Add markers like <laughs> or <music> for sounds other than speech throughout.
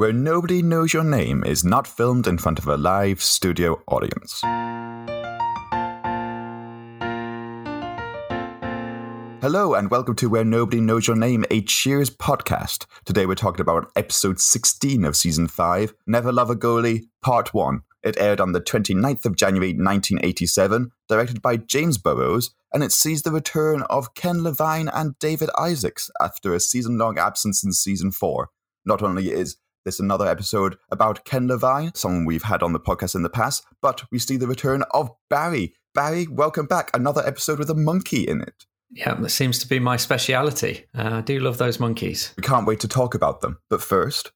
where Nobody Knows Your Name is not filmed in front of a live studio audience. Hello, and welcome to Where Nobody Knows Your Name, a Cheers podcast. Today we're talking about episode 16 of season 5, Never Love a Goalie, part 1. It aired on the 29th of January 1987, directed by James Burrows, and it sees the return of Ken Levine and David Isaacs after a season long absence in season 4. Not only is this another episode about Ken Levine, someone we've had on the podcast in the past, but we see the return of Barry. Barry, welcome back. Another episode with a monkey in it. Yeah, that seems to be my speciality. Uh, I do love those monkeys. We can't wait to talk about them. But first,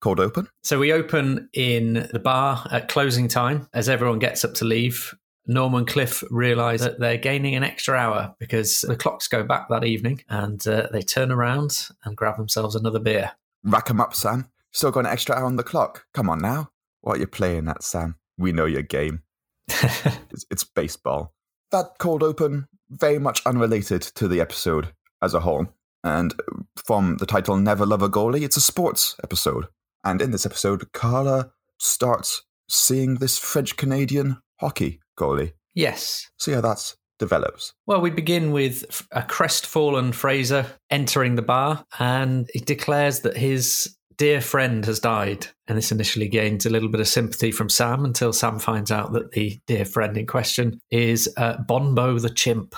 cold open. So we open in the bar at closing time as everyone gets up to leave. Norm and Cliff realise that they're gaining an extra hour because the clocks go back that evening and uh, they turn around and grab themselves another beer. Rack 'em up, Sam. Still got an extra hour on the clock. Come on now. What are you playing at, Sam? We know your game. <laughs> it's, it's baseball. That cold open, very much unrelated to the episode as a whole. And uh, from the title Never Love a Goalie, it's a sports episode. And in this episode, Carla starts seeing this French Canadian hockey goalie. yes. See how that develops. Well, we begin with a crestfallen Frasier entering the bar and he declares that his dear friend has died. And this initially gains a little bit of sympathy from Sam until Sam finds out that the dear friend in question is uh, Bonbo the chimp.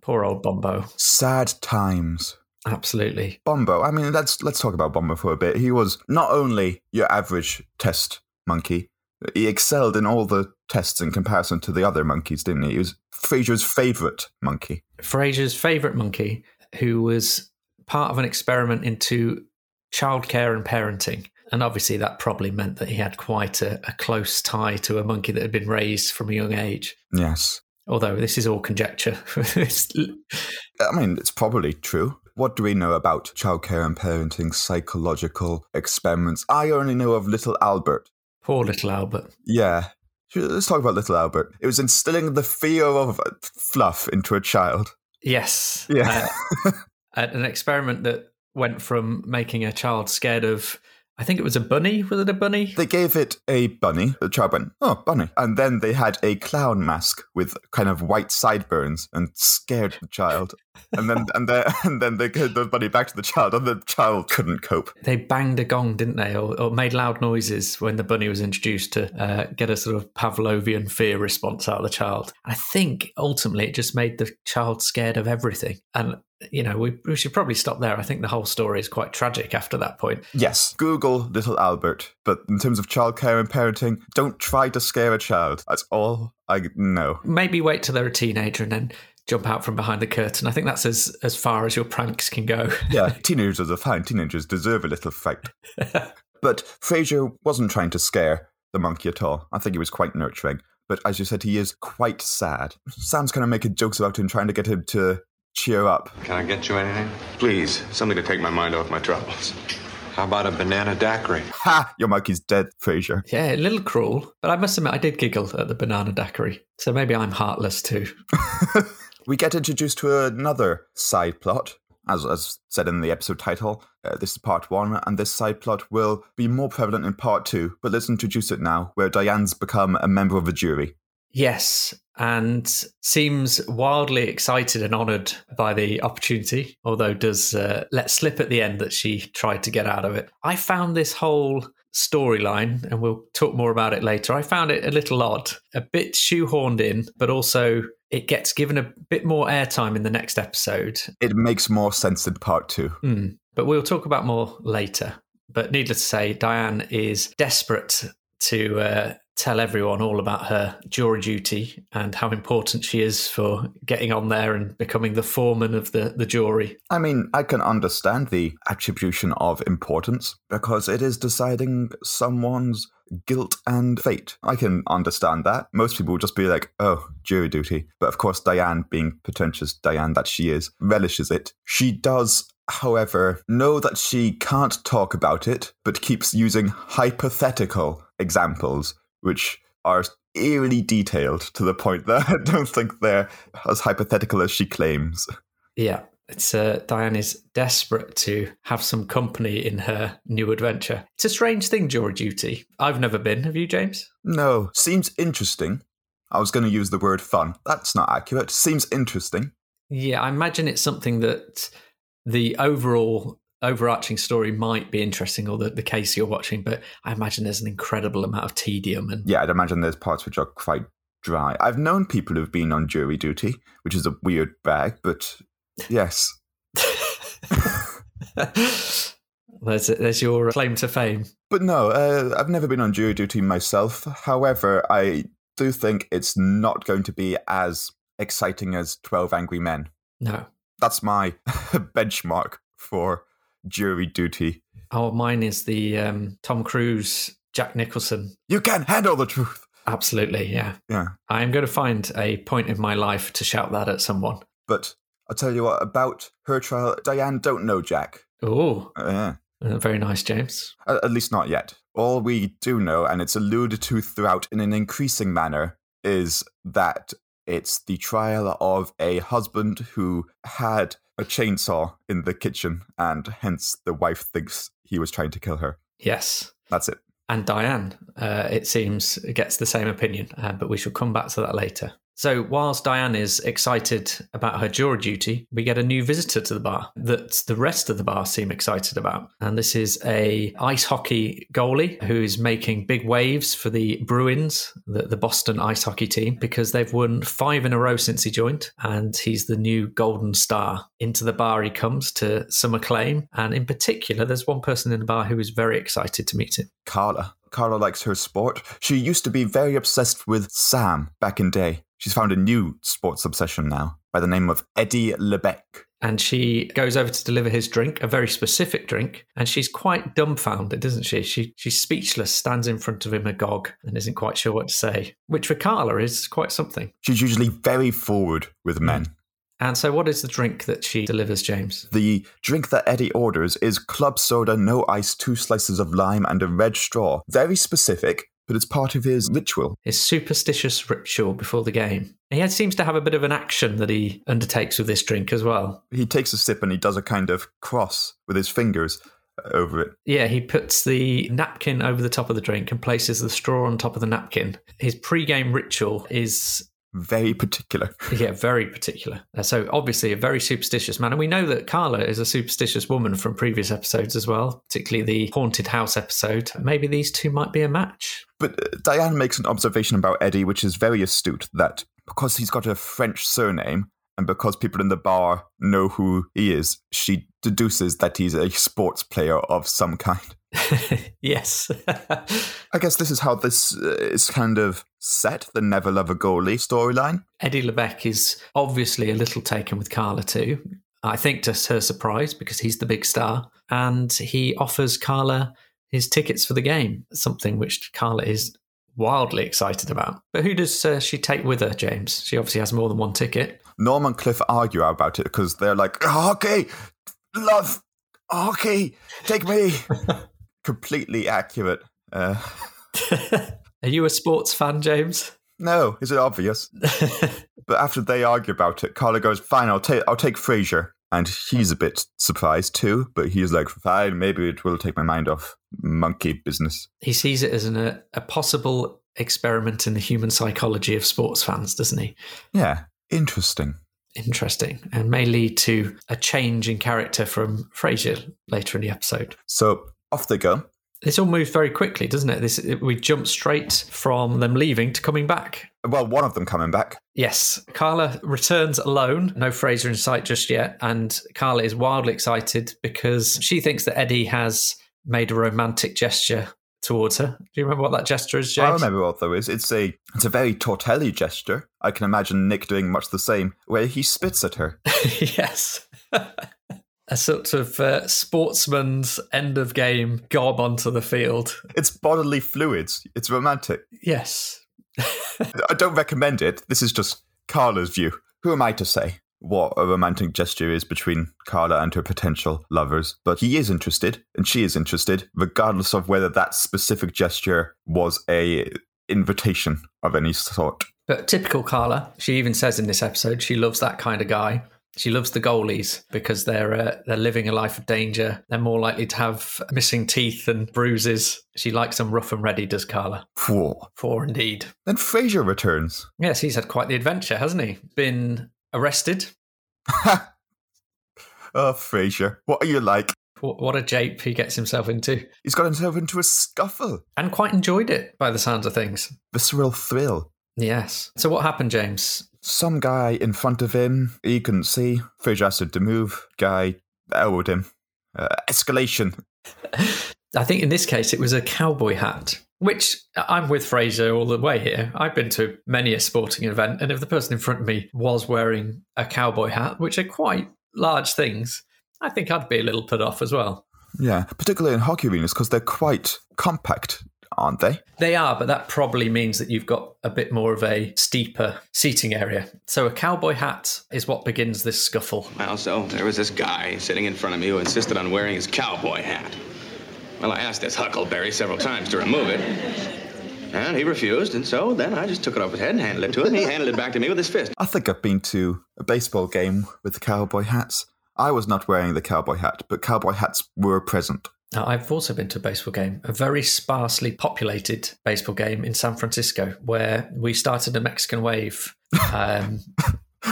Poor old Bombo. Sad times. Absolutely. Bombo. I mean, let's let's talk about Bombo for a bit. He was not only your average test monkey, he excelled in all the tests in comparison to the other monkeys, didn't he? He was Frasier's favourite monkey. Frasier's favourite monkey, who was part of an experiment into childcare and parenting. And obviously, that probably meant that he had quite a, a close tie to a monkey that had been raised from a young age. Yes. Although this is all conjecture. <laughs> I mean, it's probably true. What do we know about childcare and parenting psychological experiments? I only know of Little Albert. Poor little Albert. Yeah. Let's talk about Little Albert. It was instilling the fear of fluff into a child. Yes. Yeah. Uh, <laughs> an experiment that went from making a child scared of, I think it was a bunny. Was it a bunny? They gave it a bunny. The child went, oh, bunny. And then they had a clown mask with kind of white sideburns and scared the child. And then and then <laughs> and then they gave the bunny back to the child, and the child couldn't cope. They banged a gong, didn't they? Or, or made loud noises when the bunny was introduced to uh, get a sort of Pavlovian fear response out of the child. I think ultimately it just made the child scared of everything. And, you know, we, we should probably stop there. I think the whole story is quite tragic after that point. Yes, Google Little Albert. But in terms of childcare and parenting, don't try to scare a child. That's all I know. Maybe wait till they're a teenager and then jump out from behind the curtain. I think that's as, as far as your pranks can go. <laughs> Yeah, teenagers are fine. Teenagers deserve a little fright. <laughs> But Frasier wasn't trying to scare the monkey at all. I think he was quite nurturing. But as you said, he is quite sad. Sam's kind of making jokes about him, trying to get him to cheer up. Can I get you anything? Please, something to take my mind off my troubles. How about a banana daiquiri? Ha! Your monkey's dead, Frasier. Yeah, a little cruel, but I must admit I did giggle at the banana daiquiri. So maybe I'm heartless too. <laughs> We get introduced to another side plot. As, as said in the episode title, uh, this is part one, and this side plot will be more prevalent in part two. But let's introduce it now, where Diane's become a member of the jury. Yes, and seems wildly excited and honoured by the opportunity, although does uh, let slip at the end that she tried to get out of it. I found this whole storyline, and we'll talk more about it later. I found it a little odd, a bit shoehorned in, but also it gets given a bit more airtime in the next episode. It makes more sense in part two. Hmm, but we'll talk about more later. But needless to say, Diane is desperate to uh, tell everyone all about her jury duty and how important she is for getting on there and becoming the foreman of the, the jury. I mean, I can understand the attribution of importance because it is deciding someone's guilt and fate. I can understand that. Most people would just be like, oh, jury duty. But of course, Diane, being pretentious Diane that she is, relishes it. She does. However, know that she can't talk about it, but keeps using hypothetical examples, which are eerily detailed to the point that <laughs> I don't think they're as hypothetical as she claims. Yeah. It's uh, Diane is desperate to have some company in her new adventure. It's a strange thing, jury duty. I've never been. Have you, James? No, seems interesting. I was going to use the word fun. That's not accurate. Seems interesting. Yeah, I imagine it's something that the overall overarching story might be interesting or the, the case you're watching, but I imagine there's an incredible amount of tedium and Yeah, I'd imagine there's parts which are quite dry. I've known people who've been on jury duty, which is a weird bag, but yes. <laughs> there's there's your claim to fame. But no, uh, I've never been on jury duty myself. However, I do think it's not going to be as exciting as 12 Angry Men. No. That's my <laughs> benchmark for jury duty. Oh, mine is the um, Tom Cruise, Jack Nicholson. You can handle the truth. Absolutely, yeah. Yeah. I am going to find a point in my life to shout that at someone. But I'll tell you what, about her trial, Diane don't know Jack. Oh, Uh, uh, very nice, James. at, at least not yet. All we do know, and it's alluded to throughout in an increasing manner, is that it's the trial of a husband who had a chainsaw in the kitchen, and hence the wife thinks he was trying to kill her. Yes. That's it. And Diane, uh, it seems, gets the same opinion, uh, but we shall come back to that later. So, whilst Diane is excited about her jury duty, we get a new visitor to the bar that the rest of the bar seem excited about. And this is a ice hockey goalie who's making big waves for the Bruins, the, the Boston ice hockey team, because they've won five in a row since he joined. And he's the new golden star. Into the bar he comes to some acclaim. And in particular, there's one person in the bar who is very excited to meet him. Carla. Carla likes her sport. She used to be very obsessed with Sam back in day. She's found a new sports obsession now by the name of Eddie Lebec. and she goes over to deliver his drink, a very specific drink, and she's quite dumbfounded, isn't she? She she's speechless, stands in front of him agog, and isn't quite sure what to say. Which for Carla is quite something. She's usually very forward with mm. men. And so, what is the drink that she delivers, James? The drink that Eddie orders is club soda, no ice, two slices of lime, and a red straw. Very specific, but it's part of his ritual. His superstitious ritual before the game. He has- seems to have a bit of an action that he undertakes with this drink as well. He takes a sip and he does a kind of cross with his fingers uh, over it. Yeah, he puts the napkin over the top of the drink and places the straw on top of the napkin. His pre-game ritual is Very particular. <laughs> Yeah, very particular. Uh, So obviously a very superstitious man, and we know that Carla is a superstitious woman from previous episodes as well, particularly the haunted house episode. Maybe these two might be a match. But uh, Diane makes an observation about Eddie, which is very astute, that because he's got a French surname and because people in the bar know who he is, she deduces that he's a sports player of some kind. <laughs> yes. <laughs> I guess this is how this uh, is kind of set the Never Love a Goalie storyline. Eddie Lebec is obviously a little taken with Carla too. I think to her surprise because he's the big star, and he offers Carla his tickets for the game, something which Carla is wildly excited about. But who does uh, she take with her, James? She obviously has more than one ticket. Norm and Cliff argue about it because they're like, hockey, love, hockey, take me. <laughs> Completely accurate. Uh, <laughs> Are you a sports fan, James? no, is it obvious? <laughs> But after they argue about it, Carla goes, "Fine, I'll take I'll take Frasier." And he's a bit surprised too, but he's like, "Fine, maybe it will take my mind off monkey business." he sees it as an, a, a possible experiment in the human psychology of sports fans, doesn't he? Yeah, interesting. Interesting, and may lead to a change in character from Frasier later in the episode. So off they go. This all moves very quickly, doesn't it? This we jump straight from them leaving to coming back. Well, one of them coming back. Yes, Carla returns alone. No Frasier in sight just yet, and Carla is wildly excited because she thinks that Eddie has made a romantic gesture towards her. Do you remember what that gesture is, I remember what though is. It's a it's a very Tortelli gesture. I can imagine Nick doing much the same, where he spits at her. <laughs> yes. <laughs> a sort of uh, sportsman's end of game gob onto the field. It's bodily fluids. It's romantic. Yes. <laughs> I don't recommend it. This is just Carla's view. Who am I to say what a romantic gesture is between Carla and her potential lovers? But he is interested, and she is interested, regardless of whether that specific gesture was a invitation of any sort. But typical Carla, she even says in this episode she loves that kind of guy. She loves the goalies because they're uh, they're living a life of danger. They're more likely to have missing teeth and bruises. She likes them rough and ready, does Carla? Four. Four indeed. Then Frasier returns. Yes, he's had quite the adventure, hasn't he? Been arrested. <laughs> oh, Fraser, what are you like? What what a jape he gets himself into. He's got himself into a scuffle. And quite enjoyed it by the sounds of things. Visceral thrill. Yes. So what happened, James? Some guy in front of him, he couldn't see. Frasier asked him to move. Guy elbowed him. Uh, escalation. <laughs> I think in this case it was a cowboy hat, which I'm with Frasier all the way here. I've been to many a sporting event, and if the person in front of me was wearing a cowboy hat, which are quite large things, I think I'd be a little put off as well. Yeah, particularly in hockey arenas because they're quite compact, aren't they? They are, but that probably means that you've got a bit more of a steeper seating area. So a cowboy hat is what begins this scuffle. Well, so there was this guy sitting in front of me who insisted on wearing his cowboy hat. Well, I asked this Huckleberry several times to remove it. And he refused, and so then I just took it off his head and handed it to him. He handed it back to me with his fist. I think I've been to a baseball game with the cowboy hats. I was not wearing the cowboy hat, but cowboy hats were present. Now, I've also been to a baseball game, a very sparsely populated baseball game in San Francisco, where we started a Mexican wave. <laughs> Um,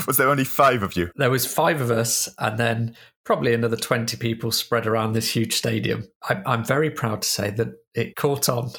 Was there only five of you? there was five of us, and then probably another twenty people spread around this huge stadium. I'm, I'm very proud to say that it caught on.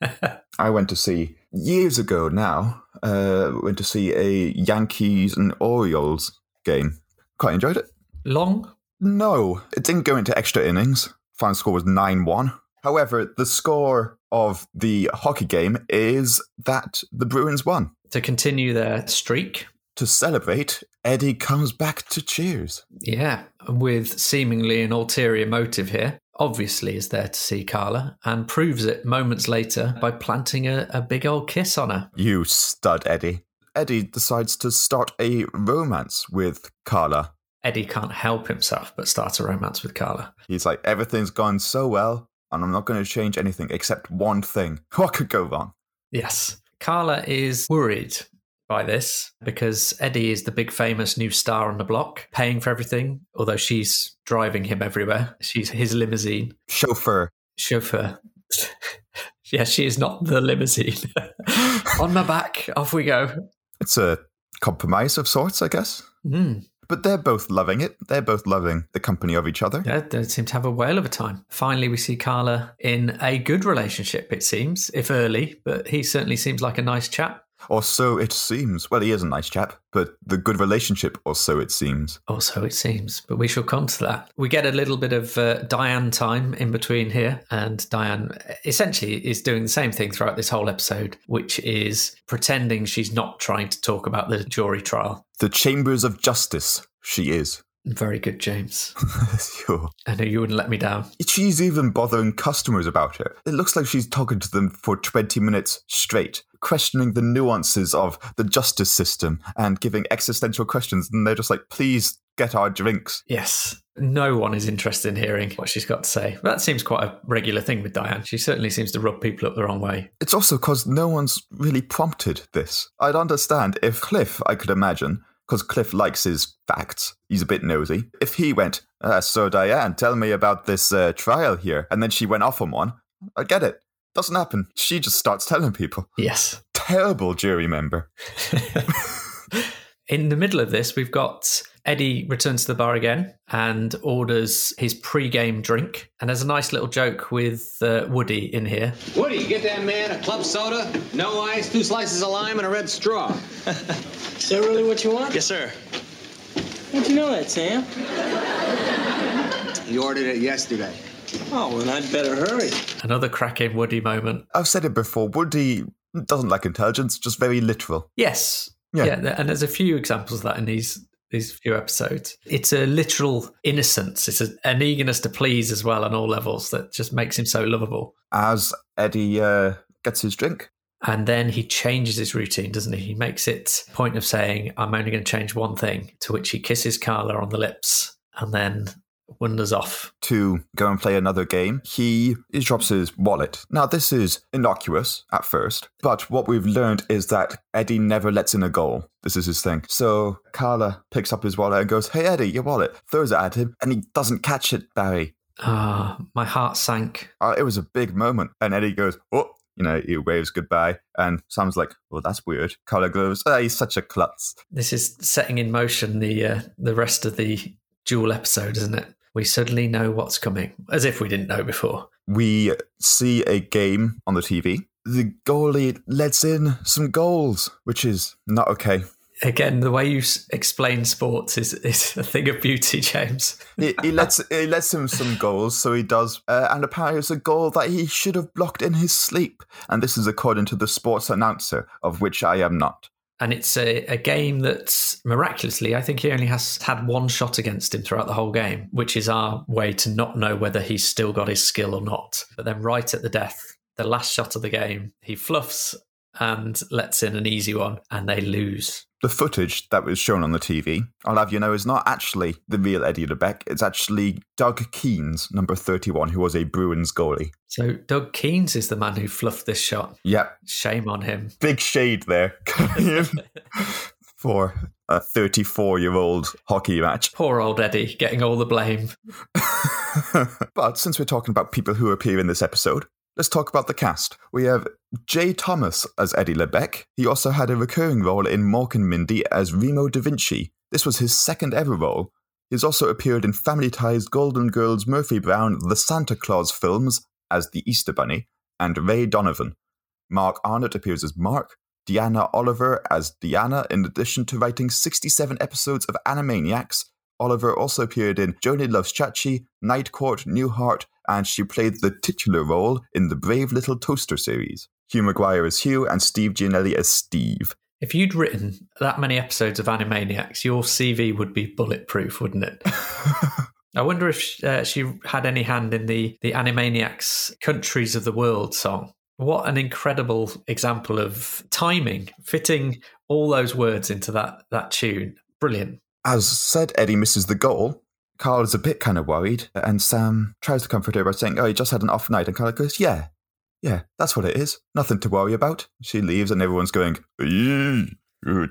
<laughs> I went to see years ago now. Uh, went to see a Yankees and Orioles game. Quite enjoyed it. Long, No, it didn't go into extra innings. Final score was 9 1. However, the score of the hockey game is that the Bruins won. to continue their streak. To celebrate, Eddie comes back to cheers. Yeah, with seemingly an ulterior motive here. Obviously, is there to see Carla and proves it moments later by planting a, a big old kiss on her. You stud, Eddie. Eddie decides to start a romance with Carla. Eddie can't help himself but start a romance with Carla. He's like, everything's gone so well, and I'm not going to change anything except one thing. <laughs> What could go wrong? Yes. Carla is worried by this because Eddie is the big famous new star on the block, paying for everything, although she's driving him everywhere. She's his limousine Chauffeur. chauffeur. <laughs> yeah, she is not the limousine. <laughs> on my back, off we go. It's a compromise of sorts, I guess. Mm. But they're both loving it. They're both loving the company of each other. Yeah, they seem to have a whale of a time. Finally, we see Carla in a good relationship, it seems, if early, but he certainly seems like a nice chap. Or so it seems. Well, he is a nice chap, but the good relationship, or so it seems. Or so it seems, but we shall come to that. We get a little bit of uh, Diane time in between here, and Diane essentially is doing the same thing throughout this whole episode, which is pretending she's not trying to talk about the jury trial. The chambers of justice, she is. Very good, James. <laughs> Sure. I know you wouldn't let me down. She's even bothering customers about it. It looks like she's talking to them for 20 minutes straight, questioning the nuances of the justice system and giving existential questions. And they're just like, please get our drinks. Yes. No one is interested in hearing what she's got to say. That seems quite a regular thing with Diane. She certainly seems to rub people up the wrong way. It's also because no one's really prompted this. I'd understand if Cliff, I could imagine, because Cliff likes his facts. He's a bit nosy. If he went, uh, so Diane, tell me about this uh, trial here, and then she went off on one, I get it. Doesn't happen. She just starts telling people. Yes. Terrible jury member. <laughs> In the middle of this, we've got Eddie returns to the bar again and orders his pre-game drink. And there's a nice little joke with uh, Woody in here. Woody, get that man a club soda, no ice, two slices of lime, and a red straw. <laughs> Is that really what you want? Yes, sir. How'd you know that, Sam? You ordered it yesterday. Oh, well, I'd better hurry. Another cracking Woody moment. I've said it before. Woody doesn't like intelligence, just very literal. Yes. Yeah. Yeah. and there's a few examples of that in these these few episodes. It's a literal innocence. It's a, an eagerness to please as well on all levels that just makes him so lovable. As Eddie uh, gets his drink, And then he changes his routine, doesn't he? He makes it a point of saying, I'm only going to change one thing, to which he kisses Carla on the lips and then wanders off. to go and play another game, he, he drops his wallet. Now, this is innocuous at first, but what we've learned is that Eddie never lets in a goal. This is his thing. So Carla picks up his wallet and goes, Hey, Eddie, your wallet. Throws it at him, and he doesn't catch it, Barry. Ah, my heart sank. Uh, it was a big moment. And Eddie goes, Oh, you know, he waves goodbye. And Sam's like, Well, that's weird. Carla goes, oh, He's such a klutz. This is setting in motion the uh, the rest of the dual episode, isn't it? We suddenly know what's coming, as if we didn't know before. We see a game on the TV. The goalie lets in some goals, which is not okay. Again, the way you s- explain sports is, is a thing of beauty, <laughs> James. he, he lets he lets him some goals, so he does, uh, and apparently it's a goal that he should have blocked in his sleep. And this is according to the sports announcer, of which I am not. And it's a, a game that miraculously, I think he only has had one shot against him throughout the whole game, which is our way to not know whether he's still got his skill or not. But then, right at the death, the last shot of the game, he fluffs and lets in an easy one, and they lose. The footage that was shown on the TV, I'll have you know, is not actually the real Eddie LeBec. It's actually Doug Keans, number 31, who was a Bruins goalie. So, Doug Keans is the man who fluffed this shot. Yep, Shame on him. big shade there <laughs> <laughs> for a 34 year old hockey match. Poor old Eddie getting all the blame. <laughs> but since we're talking about people who appear in this episode, let's talk about the cast. We have Jay Thomas as Eddie LeBec. He also had a recurring role in Mork and Mindy as Remo Da Vinci. This was his second ever role. He's also appeared in Family Ties, Golden Girls, Murphy Brown, the Santa Claus films as the Easter Bunny, and Ray Donovan. Mark Arnott appears as Mark, Deanna Oliver as Deanna, in addition to writing 67 episodes of Animaniacs. Oliver also appeared in Joni Loves Chachi, Night Court, Newhart, and she played the titular role in the Brave Little Toaster series. Hugh McGuire as Hugh and Steve Gianelli as Steve. If you'd written that many episodes of Animaniacs, your CV would be bulletproof, wouldn't it? <laughs> I wonder if uh, she had any hand in the the Animaniacs "Countries of the World" song. What an incredible example of timing, fitting all those words into that that tune. Brilliant. As said, Eddie misses the goal. Carl is a bit kind of worried, and Sam tries to comfort her by saying, Oh, he just had an off night. And Carl goes, Yeah, yeah, that's what it is. Nothing to worry about. She leaves, and everyone's going, ooh,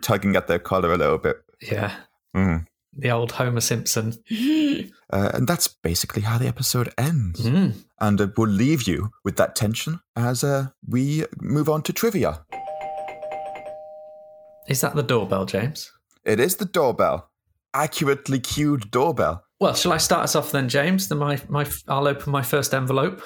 tugging at their collar a little bit. Yeah, Mm. the old Homer Simpson. <laughs> Uh, and that's basically how the episode ends. Mm. And uh, we'll leave you with that tension as uh, we move on to trivia. Is that the doorbell, James? It is the doorbell, accurately cued doorbell. Well, shall I start us off then, James? Then my, my I'll open my first envelope.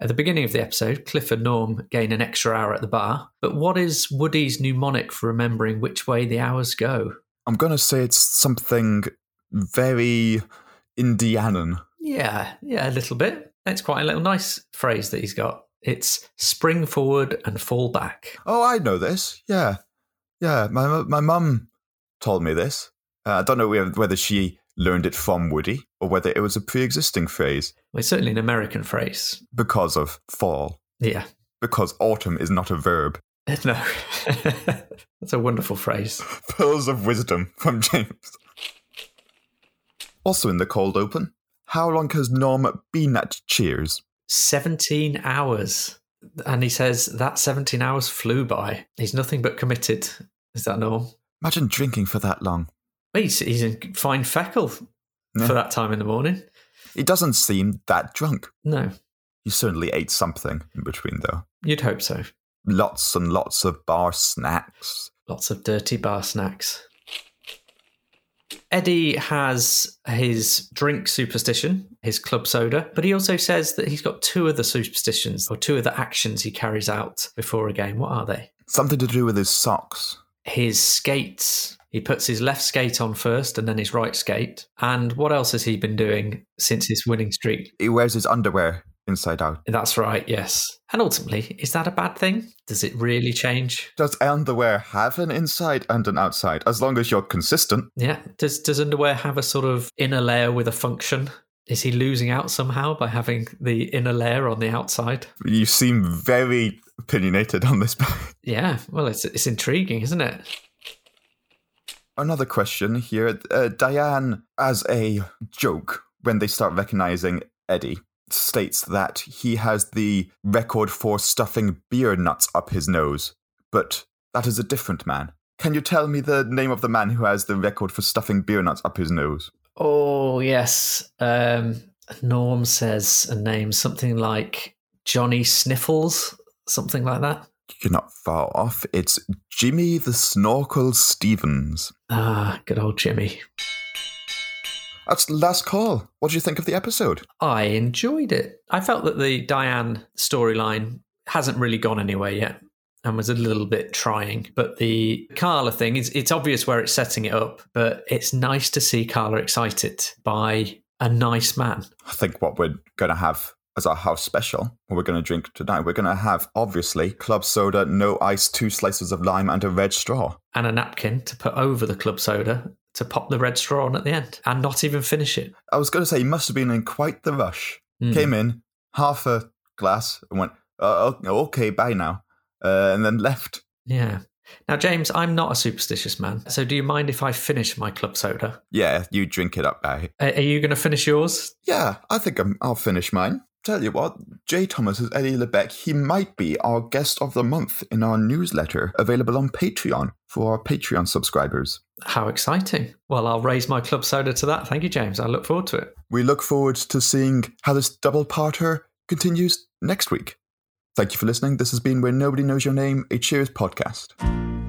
At the beginning of the episode, Cliff and Norm gain an extra hour at the bar. But what is Woody's mnemonic for remembering which way the hours go? I'm going to say it's something very Indianan. Yeah, yeah, a little bit. It's quite a little nice phrase that he's got. It's spring forward and fall back. Oh, I know this. Yeah. Yeah, my my mum told me this. Uh, I don't know whether she learned it from Woody or whether it was a pre-existing phrase Well, it's certainly an American phrase. because of fall. Yeah. Because autumn is not a verb. <laughs> No. <laughs> That's a wonderful phrase. <laughs> Pearls of wisdom from James. Also in the cold open, how long has Norm been at Cheers? 17 hours. And he says that 17 hours flew by. He's nothing but committed. Is that normal? Imagine drinking for that long. He's, he's in fine feckle Yeah. for that time in the morning. He doesn't seem that drunk. No, He certainly ate something in between, though. you'd hope so. Lots and lots of bar snacks. Lots of dirty bar snacks. Eddie has his drink superstition, his club soda, but he also says that he's got two other superstitions or two other actions he carries out before a game. What are they? Something to do with his socks. His skates. He puts his left skate on first and then his right skate. And what else has he been doing since his winning streak? He wears his underwear inside out. That's right, yes. And ultimately, is that a bad thing? Does it really change? Does underwear have an inside and an outside? As long as you're consistent. Yeah. Does does underwear have a sort of inner layer with a function? Is he losing out somehow by having the inner layer on the outside? You seem very opinionated on this. <laughs> Yeah, well, it's it's intriguing, isn't it? Another question here. Uh, Diane, as a joke, when they start recognizing Eddie, states that he has the record for stuffing beer nuts up his nose. But that is a different man. can you tell me the name of the man who has the record for stuffing beer nuts up his nose? Oh, yes. Um, Norm says a name, something like Johnny Sniffles, something like that. You're not far off. It's Jimmy the Snorkel Stevens. Ah, good old Jimmy. That's the last call. What do you think of the episode? I enjoyed it. I felt that the Diane storyline hasn't really gone anywhere yet and was a little bit trying. But the Carla thing is it's obvious where it's setting it up, but it's nice to see Carla excited by a nice man. I think what we're going to have as our house special, what we're going to drink tonight, we're going to have obviously club soda, no ice, two slices of lime, and a red straw. And a napkin to put over the club soda to pop the red straw on at the end and not even finish it. I was going to say, he must have been in quite the rush. Mm. Came in, half a glass, and went, uh, okay, bye now, uh, and then left. Yeah. Now, James, I'm not a superstitious man. So do you mind if I finish my club soda? Yeah, you drink it up, bye. Are are you going to finish yours? Yeah, I think I'm, I'll finish mine. Tell you what, Jay Thomas is Eddie Lebec. He might be our guest of the month in our newsletter, available on Patreon for our Patreon subscribers. How exciting. Well, I'll raise my club soda to that. Thank you, James. I look forward to it. We look forward to seeing how this double parter continues next week. Thank you for listening. This has been Where Nobody Knows Your Name, a Cheers podcast.